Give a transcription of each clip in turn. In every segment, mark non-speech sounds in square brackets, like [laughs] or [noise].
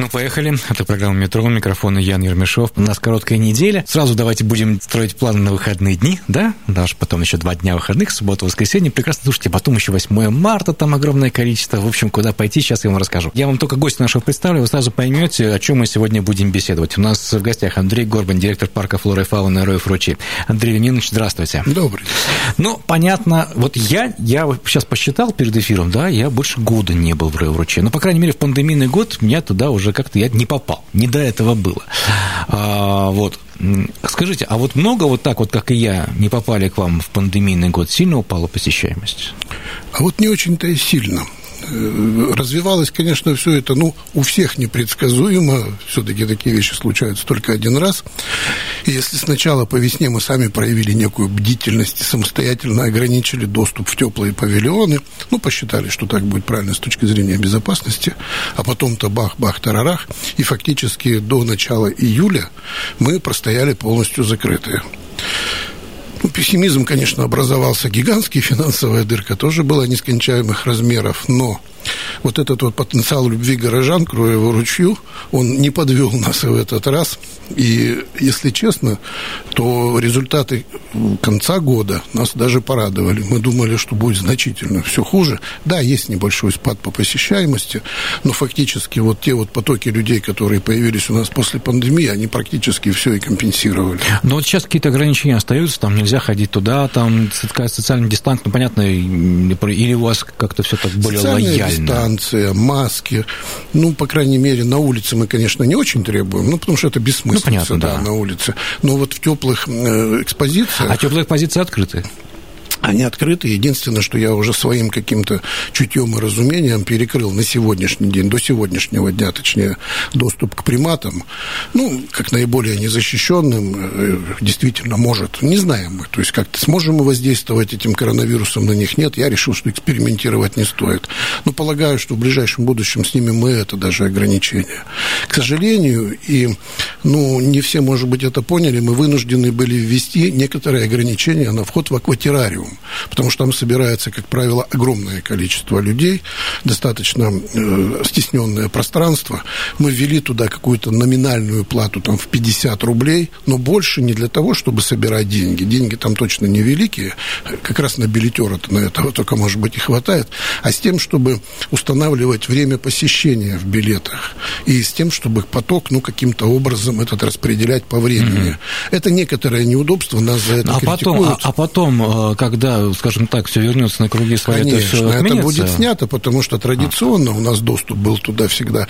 Ну, поехали. Это программа «Метро». Микрофон Ян Ермешов. У нас короткая неделя. Сразу давайте будем строить планы на выходные дни, да? Даже потом еще два дня выходных, суббота, воскресенье. Прекрасно слушайте. Потом еще 8 марта, там огромное количество. В общем, куда пойти, сейчас я вам расскажу. Я вам только гостя нашего представлю, вы сразу поймете, о чем мы сегодня будем беседовать. У нас в гостях Андрей Горбан, директор парка флоры и фауны Роев Ручей. Андрей Леонидович, здравствуйте. Добрый. Ну, понятно. Вот я, я сейчас посчитал перед эфиром, да, я больше года не был в Роев Ручей. Ну, по крайней мере, в пандемийный год меня туда уже как-то я не попал. Не до этого было. А, вот. Скажите, а вот много вот так вот, как и я, не попали к вам в пандемийный год, сильно упала посещаемость? А вот не очень-то и сильно. Развивалось, конечно, все это, ну, у всех непредсказуемо. Все-таки такие вещи случаются только один раз. И если сначала по весне мы сами проявили некую бдительность и самостоятельно ограничили доступ в теплые павильоны, ну, посчитали, что так будет правильно с точки зрения безопасности, а потом-то бах-бах-тарарах, и фактически до начала июля мы простояли полностью закрытые. Пессимизм, конечно, образовался гигантский, финансовая дырка тоже была нескончаемых размеров, но вот этот вот потенциал любви горожан к Роеву ручью, он не подвел нас в этот раз. И, если честно, то результаты конца года нас даже порадовали. Мы думали, что будет значительно все хуже. Да, есть небольшой спад по посещаемости, но фактически вот те вот потоки людей, которые появились у нас после пандемии, они практически все и компенсировали. Но вот сейчас какие-то ограничения остаются, там нельзя ходить туда, там социальный дистанция, ну, понятно, или у вас как-то все так более лояльно? дистанция, маски. Ну, по крайней мере, на улице мы, конечно, не очень требуем, ну, потому что это бессмысленно, ну, понятно, да, да, на улице. Но вот в теплых э, экспозициях... А теплые экспозиции открыты? Они открыты. Единственное, что я уже своим каким-то чутьем и разумением перекрыл на сегодняшний день, до сегодняшнего дня, точнее, доступ к приматам, ну, как наиболее незащищенным, э, действительно может. Не знаем мы. То есть, как-то сможем мы воздействовать этим коронавирусом на них? Нет. Я решил, что экспериментировать не стоит. Но полагаю, что в ближайшем будущем снимем мы это даже ограничение. К сожалению, и, ну, не все, может быть, это поняли, мы вынуждены были ввести некоторые ограничения на вход в акватерариум потому что там собирается, как правило, огромное количество людей, достаточно э, стесненное пространство. Мы ввели туда какую-то номинальную плату там, в 50 рублей, но больше не для того, чтобы собирать деньги. Деньги там точно невеликие, как раз на билетера-то на этого только, может быть, и хватает, а с тем, чтобы устанавливать время посещения в билетах и с тем, чтобы поток, ну, каким-то образом этот распределять по времени. Mm-hmm. Это некоторое неудобство, нас за это а критикуют. Потом, а, а потом, э, когда когда, скажем так, все вернется на круги своя, Конечно, это, это будет снято, потому что традиционно у нас доступ был туда всегда.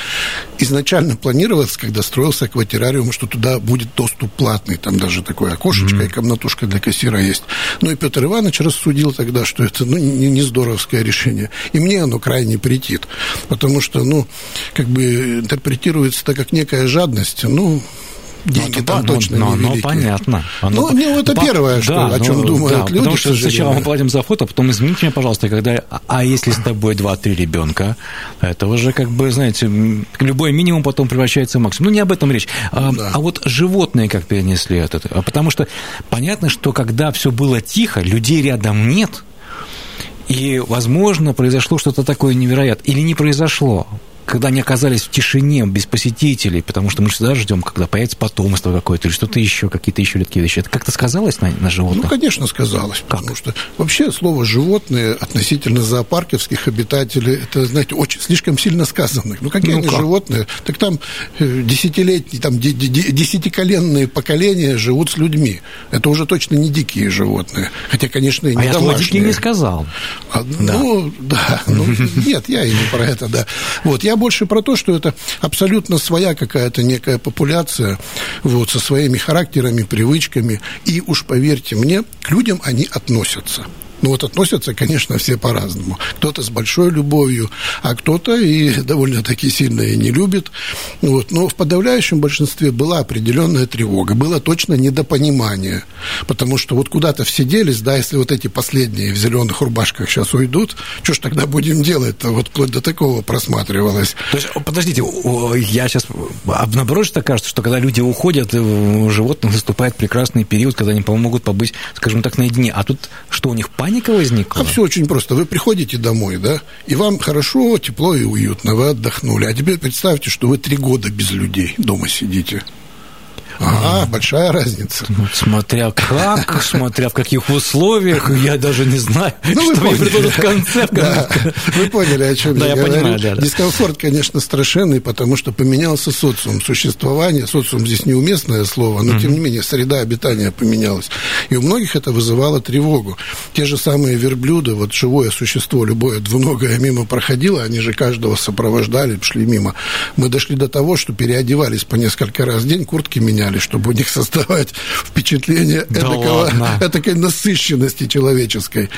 Изначально планировалось, когда строился акватериум, что туда будет доступ платный, там даже такое окошечко mm-hmm. и комнатушка для кассира есть. Ну и Петр Иванович рассудил тогда, что это ну, не, не здоровское решение. И мне оно крайне претит, потому что, ну, как бы интерпретируется так как некая жадность, ну, деньги ну, там да, точно ну, не ну, понятно. Оно, ну, ну, это по... первое, что, да, о чем ну, думают да, люди. Потому что сначала мы платим за фото, а потом извините меня, пожалуйста, когда... А если с тобой два-три ребенка, это уже, как бы, знаете, любой минимум потом превращается в максимум. Ну, не об этом речь. А, да. а вот животные как перенесли это? Потому что понятно, что когда все было тихо, людей рядом нет, и, возможно, произошло что-то такое невероятное. Или не произошло когда они оказались в тишине, без посетителей, потому что мы всегда ждем, когда появится потомство какое-то или что-то еще, какие-то еще редкие вещи. Это как-то сказалось на, на животных? Ну, конечно, сказалось. Как? Потому что вообще слово «животные» относительно зоопарковских обитателей, это, знаете, очень слишком сильно сказано. Ну, какие ну, они как? животные? Так там э, десятилетние, там десятиколенные поколения живут с людьми. Это уже точно не дикие животные. Хотя, конечно, и не а домашние. я дикие не сказал. А, да. Ну, да. [laughs] Ну, нет, я и не про это, да. Вот, я больше про то, что это абсолютно своя какая-то некая популяция, вот, со своими характерами, привычками, и уж поверьте мне, к людям они относятся. Ну вот относятся, конечно, все по-разному. Кто-то с большой любовью, а кто-то и [laughs] довольно-таки сильно и не любит. Вот. Но в подавляющем большинстве была определенная тревога, было точно недопонимание. Потому что вот куда-то все делись, да, если вот эти последние в зеленых рубашках сейчас уйдут, что ж тогда будем делать-то? Вот вплоть до такого просматривалось. То есть, подождите, я сейчас наоборот что кажется, что когда люди уходят, у животных наступает прекрасный период, когда они могут побыть, скажем так, наедине. А тут что, у них паника возникла? А все очень просто. Вы приходите домой, да, и вам хорошо, тепло и уютно, вы отдохнули. А теперь представьте, что вы три года без людей дома сидите. А, большая разница. Ну, смотря как, смотря в каких условиях, я даже не знаю, ну, что мне предложат в конце. Да, вы поняли, о чем да, я, я говорю. Понимаю, да, да. Дискомфорт, конечно, страшенный, потому что поменялся социум существования. Социум здесь неуместное слово, но, тем не менее, среда обитания поменялась. И у многих это вызывало тревогу. Те же самые верблюды, вот живое существо, любое двуногое мимо проходило, они же каждого сопровождали, шли мимо. Мы дошли до того, что переодевались по несколько раз в день, куртки меняли гоняли, чтобы у них создавать впечатление да этакого, [laughs] этакой насыщенности человеческой.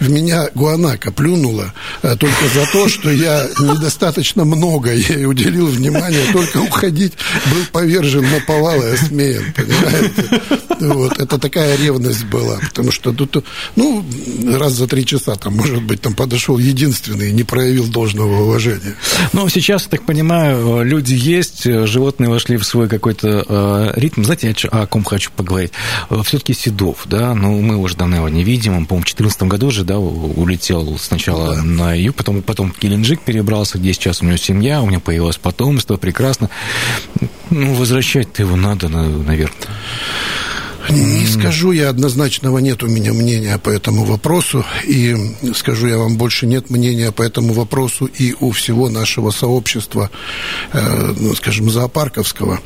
В меня Гуанака плюнула э, только за то, что я недостаточно много ей уделил внимания, только уходить был повержен на повал и осмеян, понимаете? Вот, это такая ревность была, потому что тут, ну, раз за три часа там, может быть, там подошел единственный и не проявил должного уважения. Ну, сейчас, я так понимаю, люди есть, животные вошли в свой какой-то э, ритм. Знаете, я о ком хочу поговорить? Все-таки Седов, да, ну, мы уже давно его не видим, он, по-моему, в 2014 году же, да, улетел сначала да. на юг, потом, потом в Геленджик перебрался, где сейчас у него семья, у него появилось потомство, прекрасно. Ну, возвращать-то его надо, наверное. Не скажу я однозначного, нет у меня мнения по этому вопросу, и скажу я вам больше, нет мнения по этому вопросу и у всего нашего сообщества, э, ну, скажем, зоопарковского.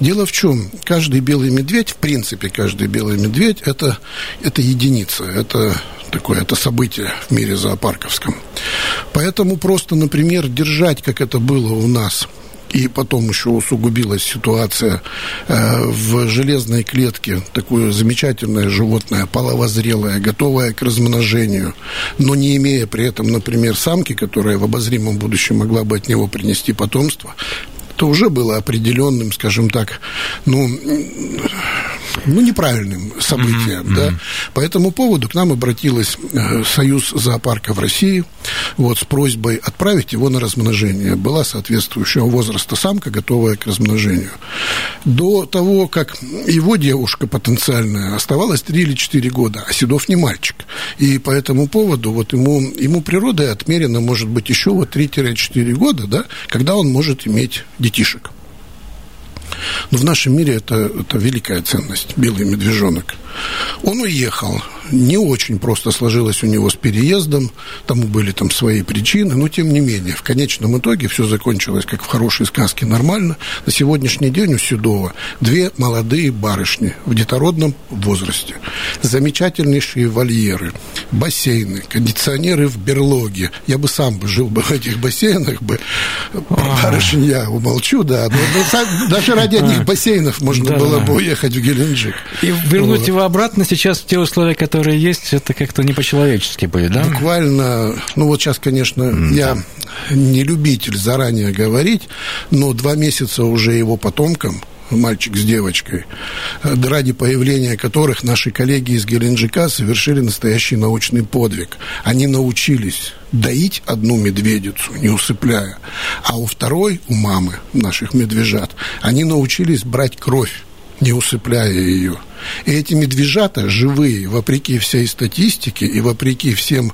Дело в чем? Каждый белый медведь, в принципе, каждый белый медведь это, это единица, это такое, это событие в мире зоопарковском. Поэтому просто, например, держать, как это было у нас – и потом еще усугубилась ситуация э, в железной клетке, такое замечательное животное, половозрелое, готовое к размножению, но не имея при этом, например, самки, которая в обозримом будущем могла бы от него принести потомство, то уже было определенным, скажем так, ну, ну неправильным событием. Mm-hmm. Да? По этому поводу к нам обратилась э, Союз зоопарков России вот, с просьбой отправить его на размножение. Была соответствующего возраста самка, готовая к размножению. До того, как его девушка потенциальная оставалась 3 или 4 года, а Седов не мальчик. И по этому поводу вот ему, ему природой отмерено, может быть, еще вот 3-4 года, да, когда он может иметь детишек. Но в нашем мире это, это великая ценность, белый медвежонок. Он уехал, не очень просто сложилось у него с переездом, тому были там свои причины, но тем не менее, в конечном итоге все закончилось, как в хорошей сказке, нормально. На сегодняшний день у Седова две молодые барышни в детородном возрасте, замечательнейшие вольеры, бассейны, кондиционеры в берлоге. Я бы сам бы жил бы в этих бассейнах бы, барышни я умолчу, да, но, но даже ради одних бассейнов можно было бы уехать в Геленджик. И вернуть его обратно сейчас в те условия, которые которые есть, это как-то не по-человечески будет, да? Буквально, ну вот сейчас, конечно, mm, я да. не любитель заранее говорить, но два месяца уже его потомкам, мальчик с девочкой, ради появления которых наши коллеги из Геленджика совершили настоящий научный подвиг. Они научились доить одну медведицу, не усыпляя, а у второй, у мамы наших медвежат, они научились брать кровь не усыпляя ее. И эти медвежата живые, вопреки всей статистике и вопреки всем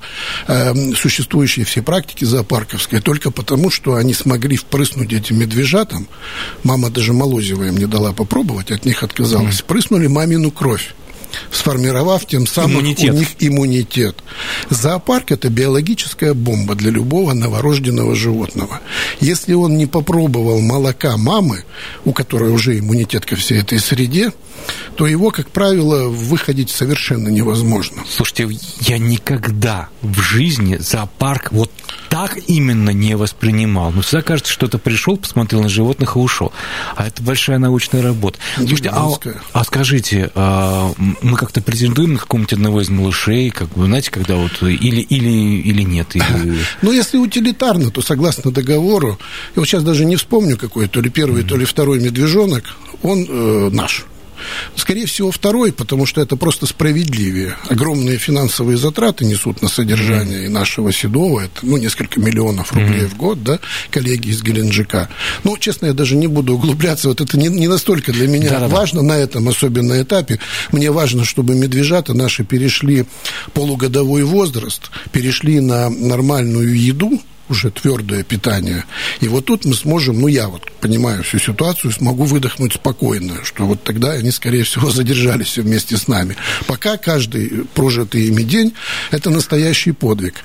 э, существующей всей практике зоопарковской, только потому, что они смогли впрыснуть этим медвежатам, мама даже молозивая мне дала попробовать, от них отказалась, впрыснули мамину кровь сформировав тем самым иммунитет. у них иммунитет. Зоопарк – это биологическая бомба для любого новорожденного животного. Если он не попробовал молока мамы, у которой уже иммунитет ко всей этой среде, то его, как правило, выходить совершенно невозможно. Слушайте, я никогда в жизни зоопарк вот так именно не воспринимал. Ну, всегда кажется, что это пришел, посмотрел на животных и ушел. А это большая научная работа. Слушайте, а, а скажите, а, мы как-то претендуем на какого-нибудь одного из малышей, как вы знаете, когда вот или, или, или нет? Или... [laughs] Ну, если утилитарно, то согласно договору, я вот сейчас даже не вспомню, какой то ли первый, то ли второй медвежонок, он э, наш. Скорее всего, второй, потому что это просто справедливее. Огромные финансовые затраты несут на содержание mm-hmm. нашего Седова, это, ну, несколько миллионов рублей mm-hmm. в год, да, коллеги из Геленджика. Ну, честно, я даже не буду углубляться, вот это не, не настолько для меня Да-да-да. важно на этом особенно этапе. Мне важно, чтобы медвежата наши перешли полугодовой возраст, перешли на нормальную еду, уже твердое питание. И вот тут мы сможем, ну я вот понимаю всю ситуацию, смогу выдохнуть спокойно, что вот тогда они, скорее всего, [laughs] задержались вместе с нами. Пока каждый прожитый ими день – это настоящий подвиг.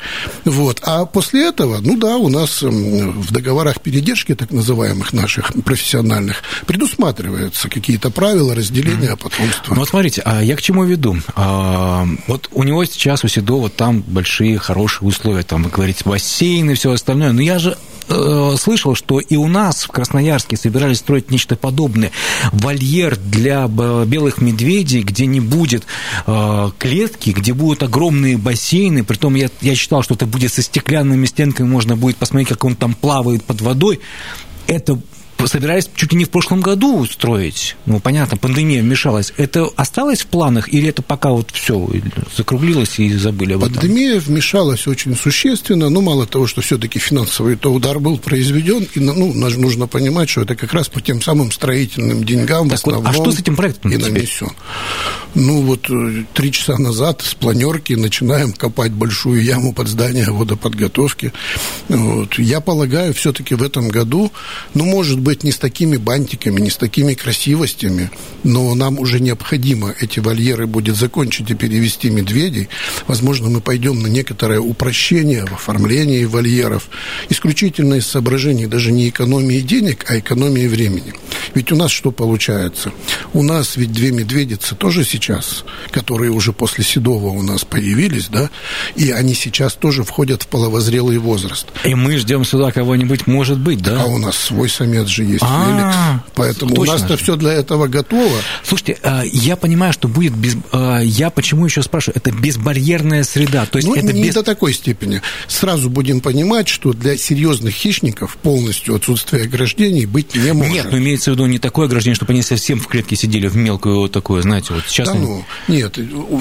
Вот. А после этого, ну да, у нас в договорах передержки, так называемых наших профессиональных, предусматриваются какие-то правила разделения потомства. Ну вот смотрите, а я к чему веду? А, вот у него сейчас, у Седова, там большие, хорошие условия, там, вы говорите, бассейны, все остальное, но я же э, слышал, что и у нас в Красноярске собирались строить нечто подобное. Вольер для белых медведей, где не будет э, клетки, где будут огромные бассейны. Притом я, я читал, что это будет со стеклянными стенками, можно будет посмотреть, как он там плавает под водой. Это собирались чуть ли не в прошлом году устроить. Ну, понятно, пандемия вмешалась. Это осталось в планах или это пока вот все закруглилось и забыли об этом? Пандемия вмешалась очень существенно, но мало того, что все-таки финансовый то удар был произведен, и ну, нужно понимать, что это как раз по тем самым строительным деньгам так в основном вот, а что с этим проектом и нанесен. Ну, вот э, три часа назад с планерки начинаем копать большую яму под здание водоподготовки. Вот. Я полагаю, все-таки в этом году, ну, может быть, не с такими бантиками, не с такими красивостями, но нам уже необходимо эти вольеры будет закончить и перевести медведей. Возможно, мы пойдем на некоторое упрощение в оформлении вольеров, исключительно из соображений даже не экономии денег, а экономии времени. Ведь у нас что получается? У нас ведь две медведицы тоже сейчас, которые уже после Седова у нас появились, да, и они сейчас тоже входят в половозрелый возраст. И мы ждем сюда кого-нибудь, может быть, да? А у нас свой самец же есть, а, Феликс. Поэтому у нас-то все для этого готово. Слушайте, а, я понимаю, что будет без... А, я почему еще спрашиваю? Это безбарьерная среда. То есть ну, это не без... до такой степени. Сразу будем понимать, что для серьезных хищников полностью отсутствие ограждений быть не может. Нет, но имеется в виду не такое ограждение, чтобы они совсем в клетке сидели в мелкую вот такое, знаете, вот сейчас... Да ну, нет,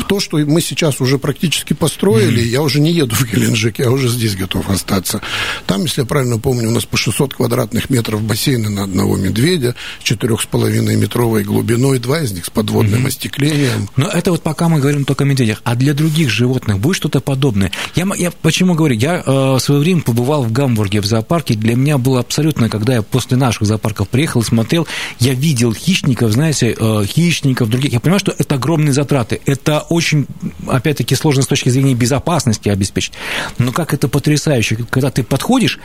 то, что мы сейчас уже практически построили, mm-hmm. я уже не еду в Геленджик, я уже здесь готов остаться. Там, если я правильно помню, у нас по 600 квадратных метров бассейна на одного медведя с 4,5 метровой глубиной, два из них с подводным mm-hmm. остеклением. Но это вот пока мы говорим только о медведях. А для других животных будет что-то подобное? Я, я почему говорю? Я э, в свое время побывал в Гамбурге в зоопарке. Для меня было абсолютно, когда я после наших зоопарков приехал и смотрел, я видел хищников, знаете, э, хищников, других. Я понимаю, что это огромные затраты. Это очень, опять-таки, сложно с точки зрения безопасности обеспечить. Но как это потрясающе, когда ты подходишь,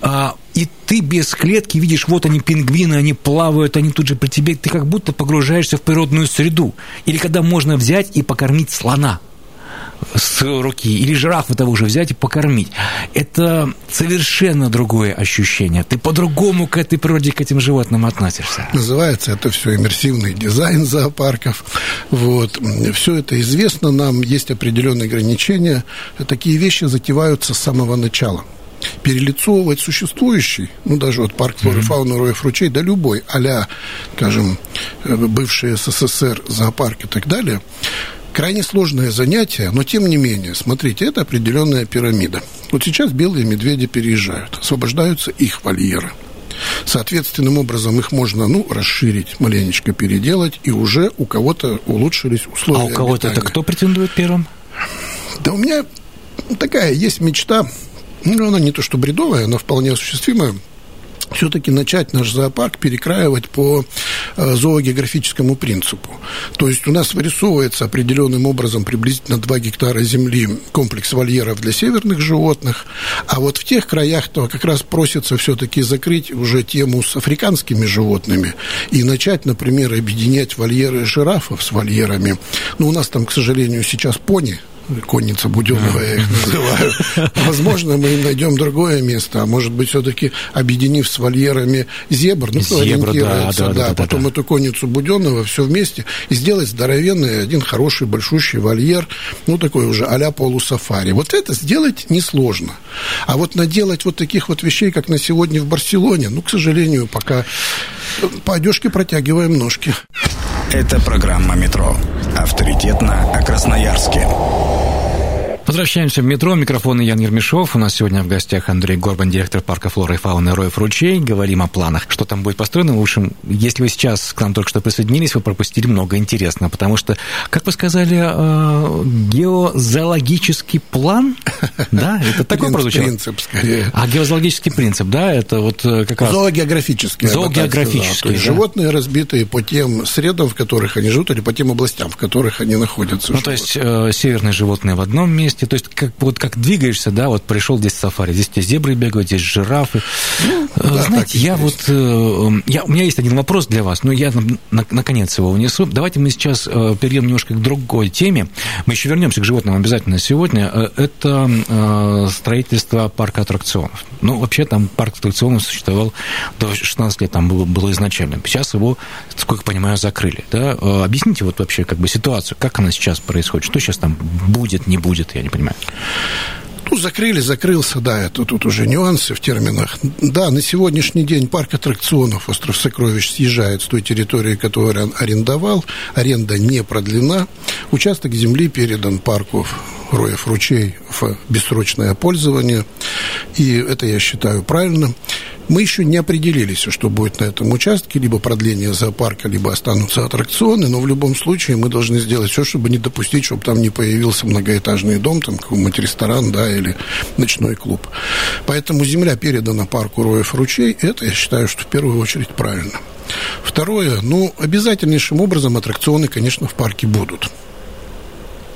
а, и ты без клетки видишь, вот они пингвины, они плавают, они тут же при тебе, ты как будто погружаешься в природную среду. Или когда можно взять и покормить слона с руки, или жирафа того же взять и покормить. Это совершенно другое ощущение. Ты по-другому к этой природе, к этим животным относишься. Называется это все иммерсивный дизайн зоопарков. Вот. Все это известно нам, есть определенные ограничения. Такие вещи затеваются с самого начала перелицовывать существующий, ну, даже вот парк флоры, фауны, роев, ручей, да любой, а скажем, э, бывший СССР, зоопарк и так далее, крайне сложное занятие, но тем не менее, смотрите, это определенная пирамида. Вот сейчас белые медведи переезжают, освобождаются их вольеры. Соответственным образом их можно, ну, расширить, маленечко переделать, и уже у кого-то улучшились условия А у кого-то это кто претендует первым? Да у меня такая есть мечта ну, она не то что бредовая, она вполне осуществимая. Все-таки начать наш зоопарк перекраивать по э, зоогеографическому принципу. То есть у нас вырисовывается определенным образом приблизительно 2 гектара земли комплекс вольеров для северных животных, а вот в тех краях то как раз просится все-таки закрыть уже тему с африканскими животными и начать, например, объединять вольеры жирафов с вольерами. Ну, у нас там, к сожалению, сейчас пони конница Буденова, я их называю. Возможно, мы найдем другое место, а может быть, все-таки объединив с вольерами зебр, ну, кто Зебра, ориентируется, да, да, да, да, потом да. эту конницу Буденова все вместе и сделать здоровенный один хороший большущий вольер, ну, такой уже а-ля полусафари. Вот это сделать несложно. А вот наделать вот таких вот вещей, как на сегодня в Барселоне, ну, к сожалению, пока по одежке протягиваем ножки. Это программа «Метро». Авторитетно о Красноярске. Возвращаемся в метро. Микрофон Ян Ермешов. У нас сегодня в гостях Андрей Горбан, директор парка флоры и фауны Роев Ручей. Говорим о планах, что там будет построено. В общем, если вы сейчас к нам только что присоединились, вы пропустили много интересного, потому что, как вы сказали, э, геозоологический план, [laughs] да, это такой прозвучало? Принцип, скорее. А геозоологический принцип, да, это вот э, как раз... Есть да. животные разбитые по тем средам, в которых они живут, или по тем областям, в которых они находятся. Ну, то есть э, северные животные в одном месте, то есть как вот как двигаешься, да, вот пришел здесь сафари, здесь у тебя зебры бегают, здесь жирафы. Э, да, так Знаете, и я вот, э, я, у меня есть один вопрос для вас, но я на- на- наконец его унесу. Давайте мы сейчас э, перейдем немножко к другой теме. Мы еще вернемся к животным обязательно сегодня. Э, Это э, строительство парка аттракционов. Ну, вообще там парк аттракционов существовал до 16 лет, там было, было изначально. Сейчас его, сколько я понимаю, закрыли. Да? Э, Объясните вот вообще как бы ситуацию, как она сейчас происходит, что сейчас там будет, не будет, я не понимаю. Ну, закрыли, закрылся, да, это тут уже нюансы в терминах. Да, на сегодняшний день парк аттракционов «Остров сокровищ» съезжает с той территории, которую он арендовал. Аренда не продлена. Участок земли передан парку Роев ручей в бессрочное пользование. И это я считаю правильно. Мы еще не определились, что будет на этом участке, либо продление зоопарка, либо останутся аттракционы, но в любом случае мы должны сделать все, чтобы не допустить, чтобы там не появился многоэтажный дом, там какой-нибудь ресторан, да, или ночной клуб. Поэтому земля передана парку Роев ручей, это я считаю, что в первую очередь правильно. Второе, ну, обязательнейшим образом аттракционы, конечно, в парке будут.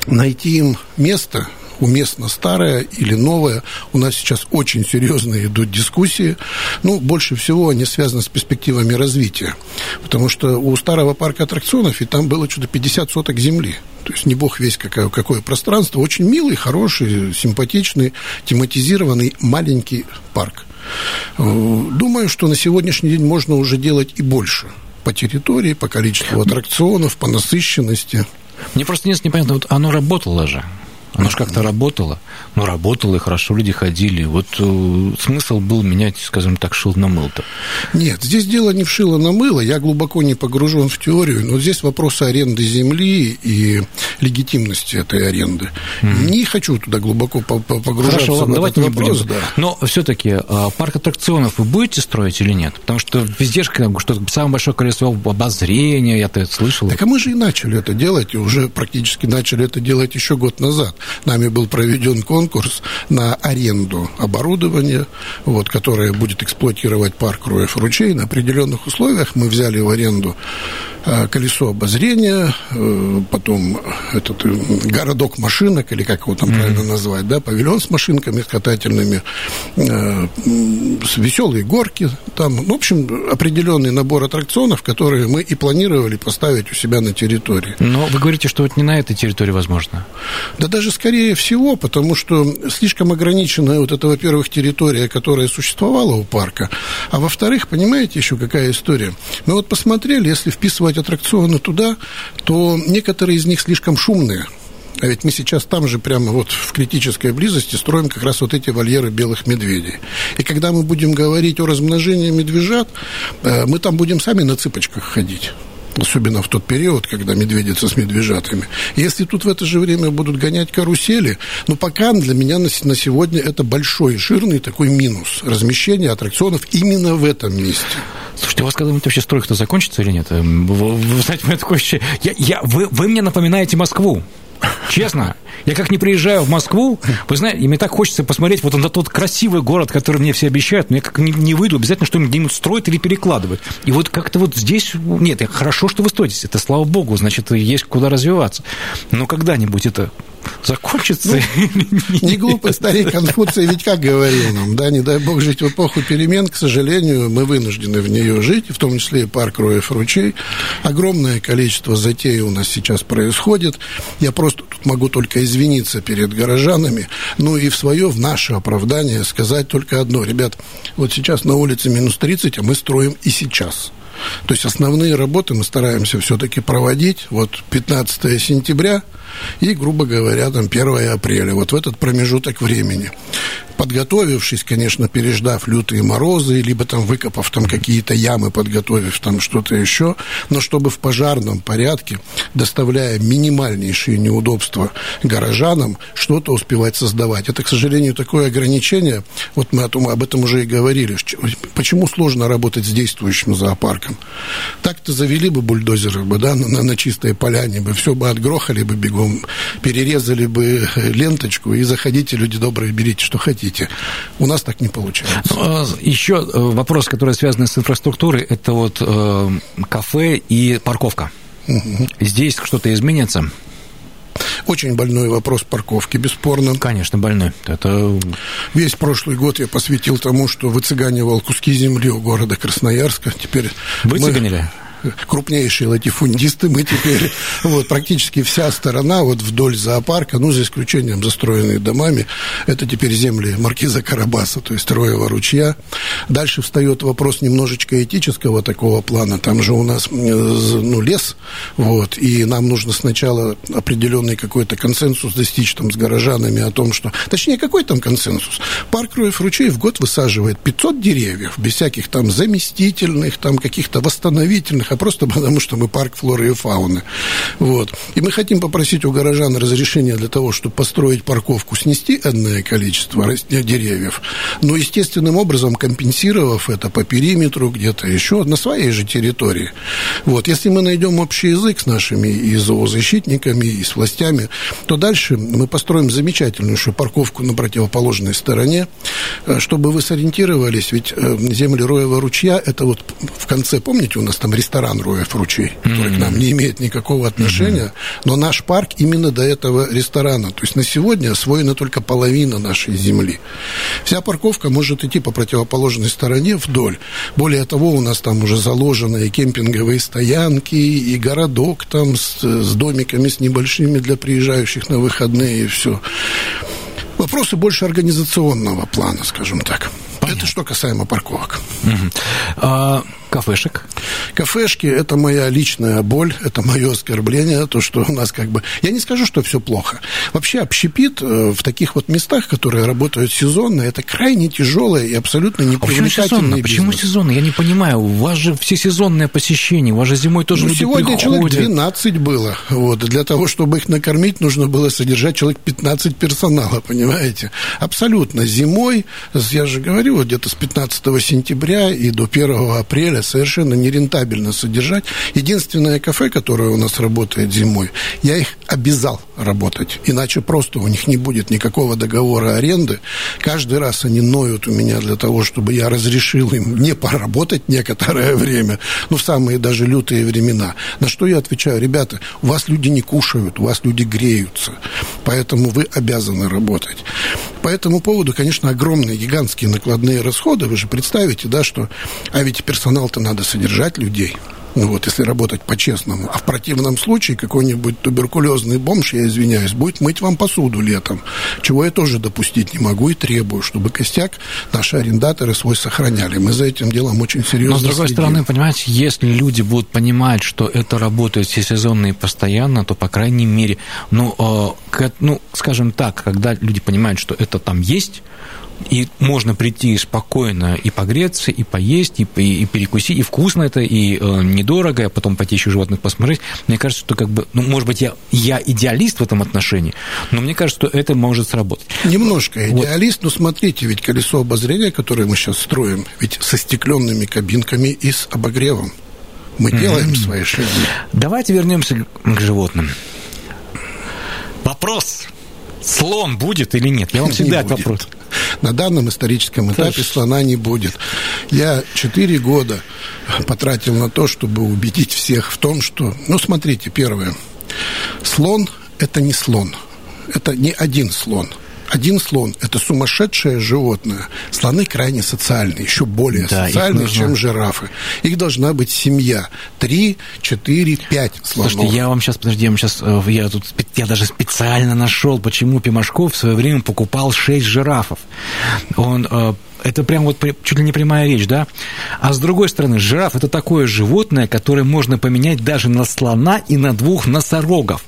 Найти им место уместно старое или новое. У нас сейчас очень серьезные идут дискуссии. Ну, больше всего они связаны с перспективами развития. Потому что у старого парка аттракционов, и там было что-то 50 соток земли. То есть не бог весь какое, какое пространство. Очень милый, хороший, симпатичный, тематизированный маленький парк. Э, Думаю, что на сегодняшний день можно уже делать и больше по территории, по количеству аттракционов, по насыщенности. Мне просто нет непонятно, вот оно работало же. Оно же как-то работало. Ну, работало, и хорошо люди ходили. Вот э, смысл был менять, скажем так, шил на мыл-то. Нет, здесь дело не в шило на мыло. Я глубоко не погружен в теорию, но здесь вопросы аренды земли и легитимности этой аренды. Не хочу туда глубоко по- по- погружаться Хорошо, ладно, давайте не вопрос. будем. да. Но все-таки парк аттракционов вы будете строить или нет? Потому что везде же что самое большое количество обозрения, я-то это слышал. Так а мы же и начали это делать, и уже практически начали это делать еще год назад. Нами был проведен конкурс на аренду оборудования, вот, которое будет эксплуатировать парк Роев Ручей. На определенных условиях мы взяли в аренду колесо обозрения, э, потом этот э, городок машинок, или как его там правильно назвать, да, павильон с машинками, катательными, э, веселые горки, там, ну, в общем, определенный набор аттракционов, которые мы и планировали поставить у себя на территории. Но вы говорите, что вот не на этой территории возможно. Да даже скорее всего, потому что слишком ограниченная вот эта, во-первых, территория, которая существовала у парка, а во-вторых, понимаете еще какая история? Мы вот посмотрели, если вписывать аттракционы туда, то некоторые из них слишком шумные. А ведь мы сейчас там же прямо вот в критической близости строим как раз вот эти вольеры белых медведей. И когда мы будем говорить о размножении медвежат, э, мы там будем сами на цыпочках ходить особенно в тот период, когда медведица с медвежатами. Если тут в это же время будут гонять карусели, ну, пока для меня на, на сегодня это большой, жирный такой минус размещения аттракционов именно в этом месте. Слушайте, у вас когда-нибудь вообще стройка-то закончится или нет? Эм, Вы, знаете, у меня такое ощущение... Я, я, вы, вы мне напоминаете Москву. Честно. Я как не приезжаю в Москву, вы знаете, и мне так хочется посмотреть вот на тот красивый город, который мне все обещают, но я как не, не выйду, обязательно что-нибудь строят или перекладывают. И вот как-то вот здесь, нет, хорошо, что вы строитесь, это слава богу, значит, есть куда развиваться. Но когда-нибудь это закончится. Ну, [laughs] не глупый старик Конфуций ведь как говорил нам, да, не дай бог жить в эпоху перемен, к сожалению, мы вынуждены в нее жить, в том числе и парк Роев ручей. Огромное количество затей у нас сейчас происходит. Я просто тут могу только извиниться перед горожанами, ну и в свое, в наше оправдание сказать только одно. Ребят, вот сейчас на улице минус 30, а мы строим и сейчас. То есть основные работы мы стараемся все-таки проводить. Вот 15 сентября и, грубо говоря, там 1 апреля. Вот в этот промежуток времени подготовившись, конечно, переждав лютые морозы, либо там выкопав там какие-то ямы, подготовив там что-то еще, но чтобы в пожарном порядке, доставляя минимальнейшие неудобства горожанам, что-то успевать создавать. Это, к сожалению, такое ограничение, вот мы об этом уже и говорили, почему сложно работать с действующим зоопарком. Так-то завели бы бульдозеры бы, да, на, на чистой поляне бы, все бы отгрохали бы бегом, перерезали бы ленточку и заходите, люди добрые, берите, что хотите хотите. У нас так не получается. Ну, а Еще э, вопрос, который связан с инфраструктурой, это вот э, кафе и парковка. Угу. Здесь что-то изменится? Очень больной вопрос парковки, бесспорно. Конечно, больной. Это... Весь прошлый год я посвятил тому, что выцыганивал куски земли у города Красноярска. Теперь Выцыганили? Мы крупнейшие латифундисты. Мы теперь, вот, практически вся сторона вот вдоль зоопарка, ну, за исключением застроенных домами, это теперь земли маркиза Карабаса, то есть Роева ручья. Дальше встает вопрос немножечко этического такого плана. Там же у нас, ну, лес, вот, и нам нужно сначала определенный какой-то консенсус достичь там с горожанами о том, что... Точнее, какой там консенсус? Парк Роев ручей в год высаживает 500 деревьев, без всяких там заместительных, там каких-то восстановительных а просто потому, что мы парк флоры и фауны. Вот. И мы хотим попросить у горожан разрешения для того, чтобы построить парковку, снести одное количество деревьев, но естественным образом компенсировав это по периметру где-то еще на своей же территории. Вот. Если мы найдем общий язык с нашими и зоозащитниками, и с властями, то дальше мы построим замечательную парковку на противоположной стороне, э, чтобы вы сориентировались, ведь э, земли Роева ручья, это вот в конце, помните, у нас там ресторан ресторан Роев ручей, который mm-hmm. к нам не имеет никакого отношения, mm-hmm. но наш парк именно до этого ресторана. То есть на сегодня освоена только половина нашей земли. Вся парковка может идти по противоположной стороне вдоль. Более того, у нас там уже заложены и кемпинговые стоянки, и городок там с, с домиками, с небольшими для приезжающих на выходные, и все. Вопросы больше организационного плана, скажем так. Понятно. Это что касаемо парковок. Угу. А, кафешек? Кафешки – это моя личная боль, это мое оскорбление, то, что у нас как бы... Я не скажу, что все плохо. Вообще общепит э, в таких вот местах, которые работают сезонно, это крайне тяжелое и абсолютно непривлекательный а почему сезонно? Почему сезонно? Я не понимаю. У вас же все сезонные посещения, у вас же зимой тоже ну, люди сегодня приходят. человек 12 было. Вот. Для того, чтобы их накормить, нужно было содержать человек 15 персонала, понимаете? Абсолютно. Зимой, я же говорю, где-то с 15 сентября и до 1 апреля совершенно нерентабельно содержать. Единственное кафе, которое у нас работает зимой, я их обязал работать, иначе просто у них не будет никакого договора аренды. Каждый раз они ноют у меня для того, чтобы я разрешил им не поработать некоторое время, ну, в самые даже лютые времена. На что я отвечаю, ребята, у вас люди не кушают, у вас люди греются, поэтому вы обязаны работать. По этому поводу, конечно, огромные, гигантские накладные расходы. Вы же представите, да, что... А ведь персонал-то надо содержать людей. Ну вот, если работать по-честному. А в противном случае какой-нибудь туберкулезный бомж, я извиняюсь, будет мыть вам посуду летом. Чего я тоже допустить не могу и требую, чтобы костяк наши арендаторы свой сохраняли. Мы за этим делом очень серьезно Но, с другой следим. стороны, понимаете, если люди будут понимать, что это работает всесезонно и постоянно, то, по крайней мере, ну, э, ну, скажем так, когда люди понимают, что это там есть, и можно прийти спокойно и погреться, и поесть, и, и, и перекусить, и вкусно это, и э, недорого, а потом пойти еще животных посмотреть. Мне кажется, что как бы, ну, может быть, я, я идеалист в этом отношении, но мне кажется, что это может сработать. Немножко идеалист, вот. но смотрите, ведь колесо обозрения, которое мы сейчас строим, ведь со стекленными кабинками и с обогревом. Мы mm-hmm. делаем свои шаги. Давайте вернемся к животным. Вопрос. Слон будет или нет? Я вам всегда этот вопрос. На данном историческом этапе слона не будет. Я четыре года потратил на то, чтобы убедить всех в том, что... Ну, смотрите, первое. Слон – это не слон. Это не один слон – один слон – это сумасшедшее животное. Слоны крайне социальные, еще более да, социальные, нужно... чем жирафы. Их должна быть семья. Три, четыре, пять слонов. Слушайте, я вам сейчас, подожди, я вам сейчас, э, я тут, я даже специально нашел, почему Пимашков в свое время покупал шесть жирафов. Он э, это прям вот чуть ли не прямая речь, да? А с другой стороны, жираф – это такое животное, которое можно поменять даже на слона и на двух носорогов.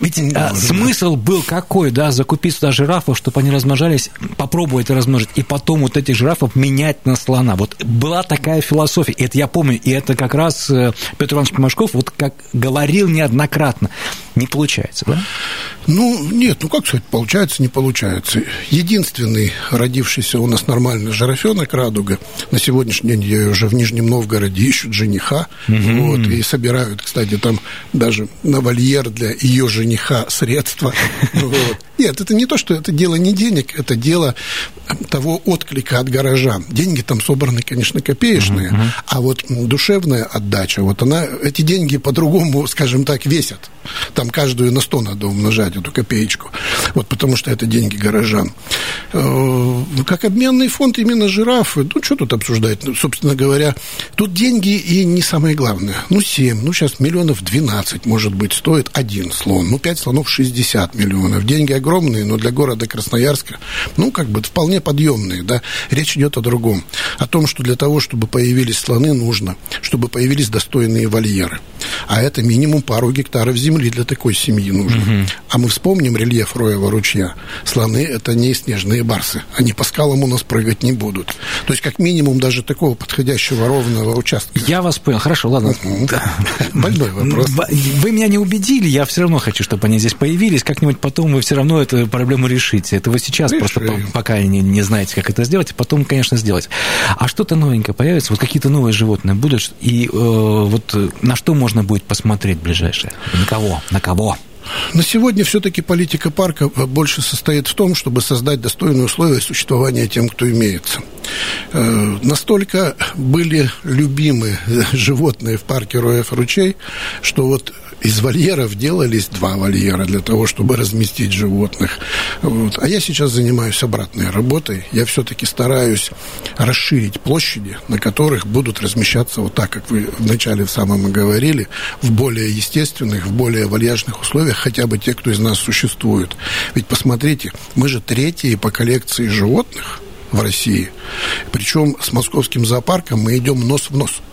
Ведь а, смысл был какой, да, закупить сюда жирафов, чтобы они размножались, попробовать размножить, и потом вот этих жирафов менять на слона. Вот была такая философия, это я помню, и это как раз э, Петр Иванович Пимашков вот как говорил неоднократно. Не получается, да? Ну, нет, ну как сказать, получается, не получается. Единственный родившийся у нас нормальный жирафенок радуга, на сегодняшний день ее уже в Нижнем Новгороде ищут жениха, угу. вот, и собирают, кстати, там даже на вольер для ее жениха средства. [laughs] Вот. Нет, это не то, что это дело не денег, это дело того отклика от горожан. Деньги там собраны, конечно, копеечные, uh-huh. а вот душевная отдача, вот она, эти деньги по-другому, скажем так, весят. Там каждую на сто надо умножать, эту копеечку. Вот потому что это деньги горожан. Э, как обменный фонд именно жирафы, ну, что тут обсуждать? Ну, собственно говоря, тут деньги и не самое главное. Ну, 7, ну, сейчас миллионов 12, может быть, стоит один слон. Ну, 5 слонов 60 миллионов. Деньги огромные, но для города Красноярска, ну, как бы вполне подъемные, да. Речь идет о другом. О том, что для того, чтобы появились слоны, нужно, чтобы появились достойные вольеры. А это минимум пару гектаров земли для такой семьи нужно. Угу. А мы вспомним рельеф Роева ручья. Слоны – это не снежные барсы. Они по скалам у нас прыгать не будут. То есть, как минимум, даже такого подходящего ровного участка. Я вас понял. Хорошо, ладно. Больной вопрос. Вы меня не убедили, я все равно хочу, чтобы они здесь появились. Как-нибудь потом вы все равно эту проблему решите. Это вы сейчас просто пока не, не знаете, как это сделать, потом, конечно, сделать. А что-то новенькое появится, вот какие-то новые животные будут, и э, вот на что можно будет посмотреть ближайшее? На кого? На кого? На сегодня все-таки политика парка больше состоит в том, чтобы создать достойные условия существования тем, кто имеется. Э, настолько были любимы [laughs] животные в парке Роев Ручей, что вот из вольеров делались два вольера для того, чтобы разместить животных. Вот. А я сейчас занимаюсь обратной работой. Я все-таки стараюсь расширить площади, на которых будут размещаться, вот так, как вы вначале в самом говорили, в более естественных, в более вальяжных условиях, хотя бы те, кто из нас существует. Ведь посмотрите, мы же третьи по коллекции животных в России. Причем с московским зоопарком мы идем нос в нос –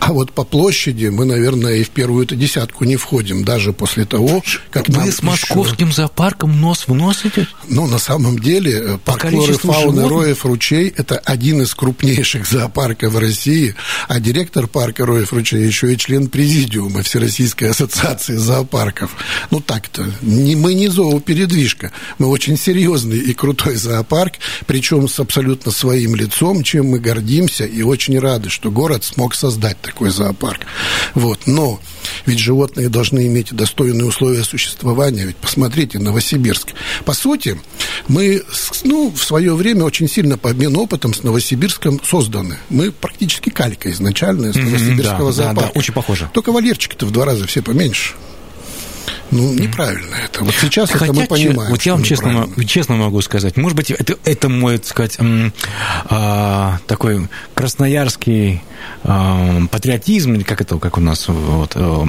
а вот по площади мы, наверное, и в первую эту десятку не входим, даже после того, как Вы с московским еще... зоопарком нос в нос идете? Ну, на самом деле, э, парк флоры, фауны, животных? Роев, Ручей – это один из крупнейших [laughs] зоопарков в России, а директор парка Роев, Ручей еще и член президиума Всероссийской ассоциации зоопарков. Ну, так-то. Мы не зоопередвижка, мы очень серьезный и крутой зоопарк, причем с абсолютно своим лицом, чем мы гордимся и очень рады, что город смог создать создать такой зоопарк. Вот. Но ведь животные должны иметь достойные условия существования. Ведь посмотрите, Новосибирск. По сути, мы ну, в свое время очень сильно по обмену опытом с Новосибирском созданы. Мы практически калька изначально из Новосибирского mm-hmm, да, зоопарка. Да, да, очень похоже. Только вольерчики-то в два раза все поменьше. Ну, неправильно это. Вот сейчас Хотя, это мы понимаем. Вот я вам честно, честно могу сказать, может быть, это, это мой, так сказать, а, такой красноярский а, патриотизм, или как это, как у нас, вот, а,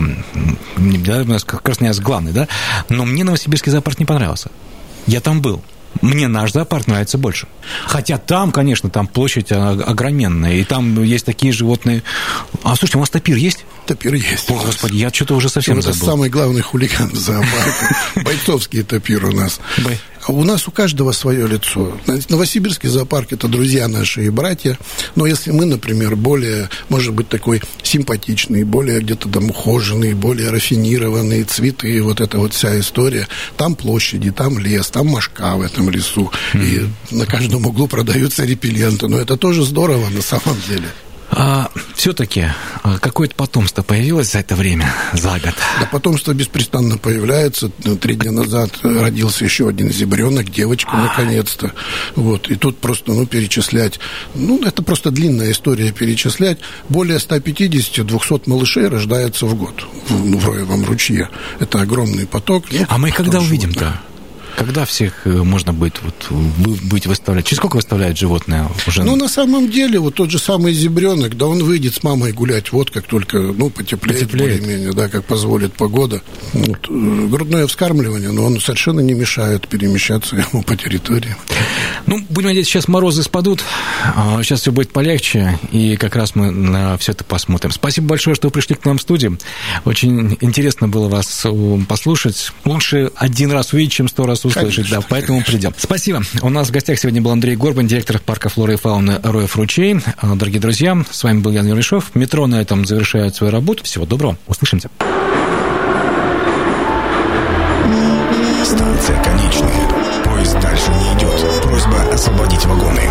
да, у нас Красноярск главный, да, но мне Новосибирский зоопарк не понравился. Я там был. Мне наш зоопарк нравится больше. Хотя там, конечно, там площадь огроменная, и там есть такие животные. А слушайте, у вас топир есть? Топир есть. О, Господи, я что-то уже совсем Это забыл. самый главный хулиган в зоопарке. [laughs] Бойцовский топир у нас. А у нас у каждого свое лицо. Новосибирский зоопарк – это друзья наши и братья. Но если мы, например, более, может быть, такой симпатичный, более где-то там ухоженный, более рафинированный, цветы, вот эта вот вся история, там площади, там лес, там машка в этом лесу. Mm-hmm. И на каждом углу продаются репелленты. Но это тоже здорово на самом деле. А, все-таки а, какое-то потомство появилось за это время, за год? Да, потомство беспрестанно появляется. Три дня назад родился еще один зебренок, девочка, а. наконец-то. Вот. И тут просто, ну, перечислять, ну, это просто длинная история перечислять. Более 150-200 малышей рождается в год в, ну, в Роевом ручье. Это огромный поток. Ну, а мы когда увидим-то? Когда всех э, можно будет вот, быть выставлять? Через сколько выставляют животное уже? Ну, на самом деле, вот тот же самый зебренок, да он выйдет с мамой гулять вот как только, ну, потеплеет, потеплеет. более-менее, да, как позволит погода. Вот, э, грудное вскармливание, но он совершенно не мешает перемещаться ему [laughs] по территории. Ну, будем надеяться, сейчас морозы спадут, сейчас а, все будет полегче, и как раз мы на все это посмотрим. Спасибо большое, что вы пришли к нам в студию. Очень интересно было вас послушать. Лучше один раз увидеть, чем сто раз услышать, конечно, да, поэтому придем. Спасибо. У нас в гостях сегодня был Андрей Горбан, директор парка флоры и фауны Роев Ручей. А, дорогие друзья, с вами был Ян Юришов. Метро на этом завершает свою работу. Всего доброго. Услышимся. Станция конечная. Поезд дальше не идет. Просьба освободить вагоны.